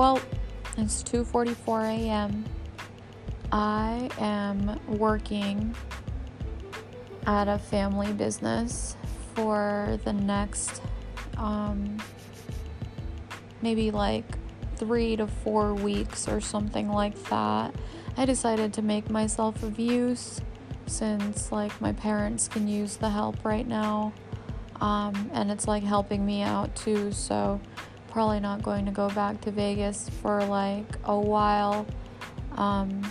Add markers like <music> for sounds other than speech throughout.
Well, it's 2:44 a.m. I am working at a family business for the next um, maybe like three to four weeks or something like that. I decided to make myself of use since like my parents can use the help right now. Um, and it's like helping me out too, so probably not going to go back to Vegas for like a while. Um,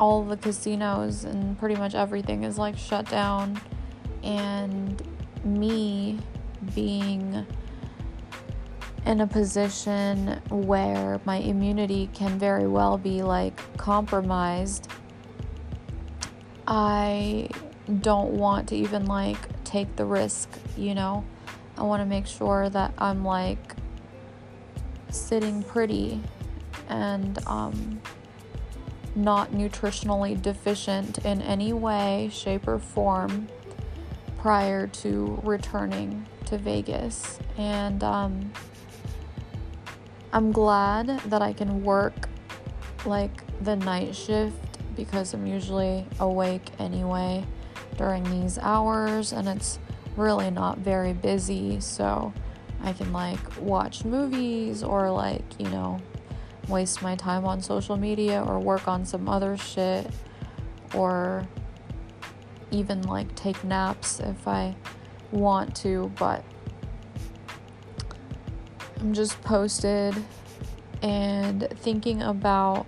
all the casinos and pretty much everything is like shut down, and me being in a position where my immunity can very well be like compromised, I don't want to even like take the risk, you know? I want to make sure that I'm like sitting pretty and um, not nutritionally deficient in any way, shape, or form prior to returning to Vegas. And um, I'm glad that I can work like the night shift because I'm usually awake anyway during these hours and it's really not very busy. So I can like watch movies or like, you know, waste my time on social media or work on some other shit or even like take naps if I want to, but I'm just posted and thinking about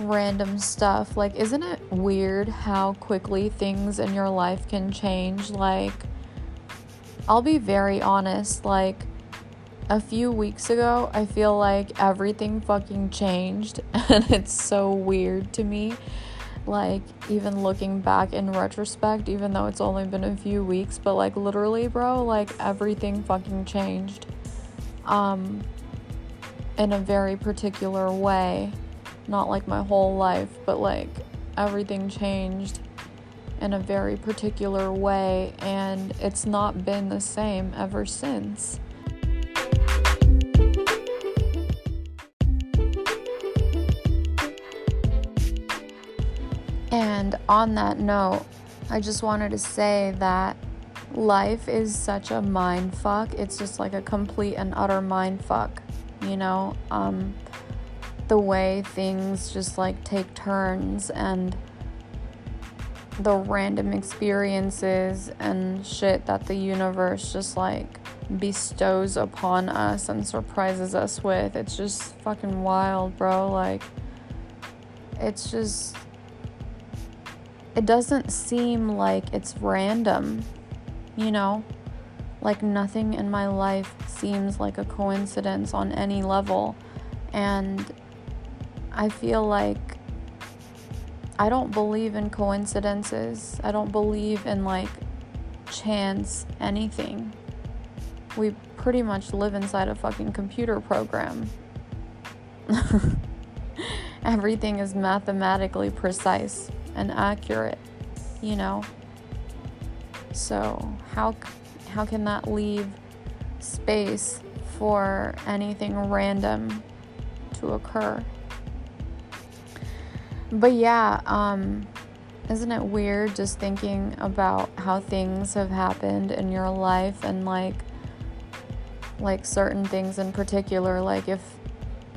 random stuff. Like, isn't it weird how quickly things in your life can change? Like, I'll be very honest, like, a few weeks ago, I feel like everything fucking changed, <laughs> and it's so weird to me. Like, even looking back in retrospect, even though it's only been a few weeks, but like, literally, bro, like, everything fucking changed um, in a very particular way. Not like my whole life, but like everything changed in a very particular way, and it's not been the same ever since. And on that note, I just wanted to say that life is such a mind fuck. It's just like a complete and utter mind fuck, you know? Um, the way things just like take turns and the random experiences and shit that the universe just like bestows upon us and surprises us with. It's just fucking wild, bro. Like, it's just. It doesn't seem like it's random you know? Like nothing in my life seems like a coincidence on any level. And I feel like I don't believe in coincidences. I don't believe in like chance anything. We pretty much live inside a fucking computer program. <laughs> Everything is mathematically precise and accurate, you know? So, how how can that leave space for anything random to occur? But yeah, um isn't it weird just thinking about how things have happened in your life and like like certain things in particular like if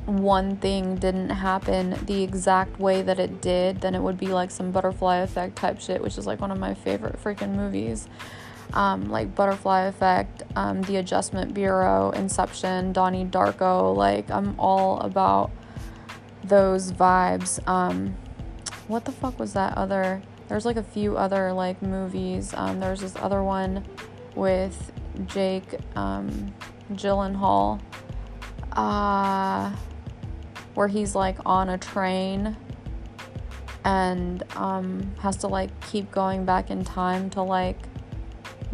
one thing didn't happen the exact way that it did, then it would be like some butterfly effect type shit, which is like one of my favorite freaking movies. Um, like Butterfly Effect, um, The Adjustment Bureau, Inception, Donnie Darko. Like, I'm all about those vibes. Um, what the fuck was that other? There's like a few other like movies. Um, there's this other one with Jake um, Gyllenhaal. Uh, where he's like on a train and um, has to like keep going back in time to like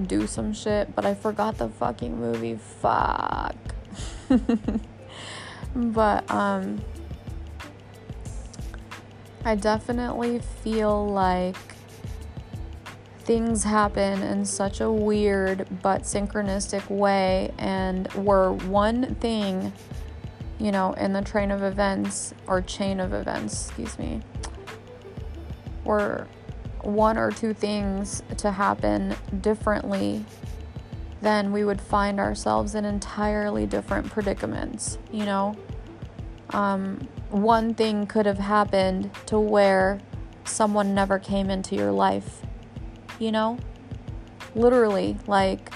do some shit, but I forgot the fucking movie. Fuck. <laughs> but um I definitely feel like things happen in such a weird but synchronistic way and where one thing you know, in the train of events or chain of events, excuse me, were one or two things to happen differently, then we would find ourselves in entirely different predicaments, you know? Um, one thing could have happened to where someone never came into your life, you know? Literally, like,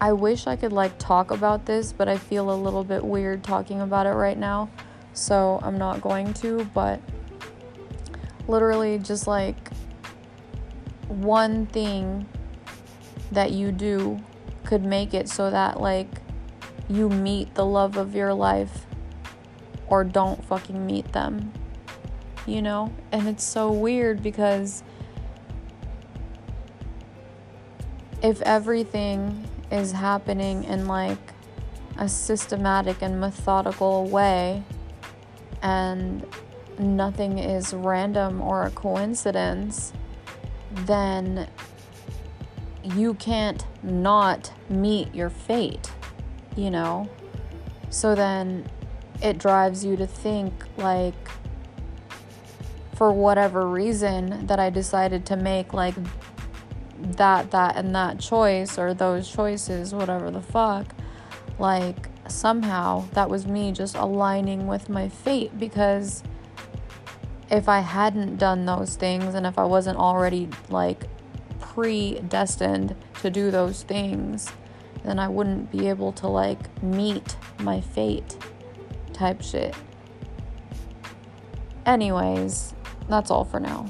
I wish I could like talk about this, but I feel a little bit weird talking about it right now. So I'm not going to, but literally just like one thing that you do could make it so that like you meet the love of your life or don't fucking meet them. You know? And it's so weird because if everything is happening in like a systematic and methodical way and nothing is random or a coincidence, then you can't not meet your fate, you know? So then it drives you to think, like, for whatever reason that I decided to make, like, that, that, and that choice, or those choices, whatever the fuck, like, somehow that was me just aligning with my fate because if I hadn't done those things and if I wasn't already like predestined to do those things, then I wouldn't be able to like meet my fate type shit. Anyways, that's all for now.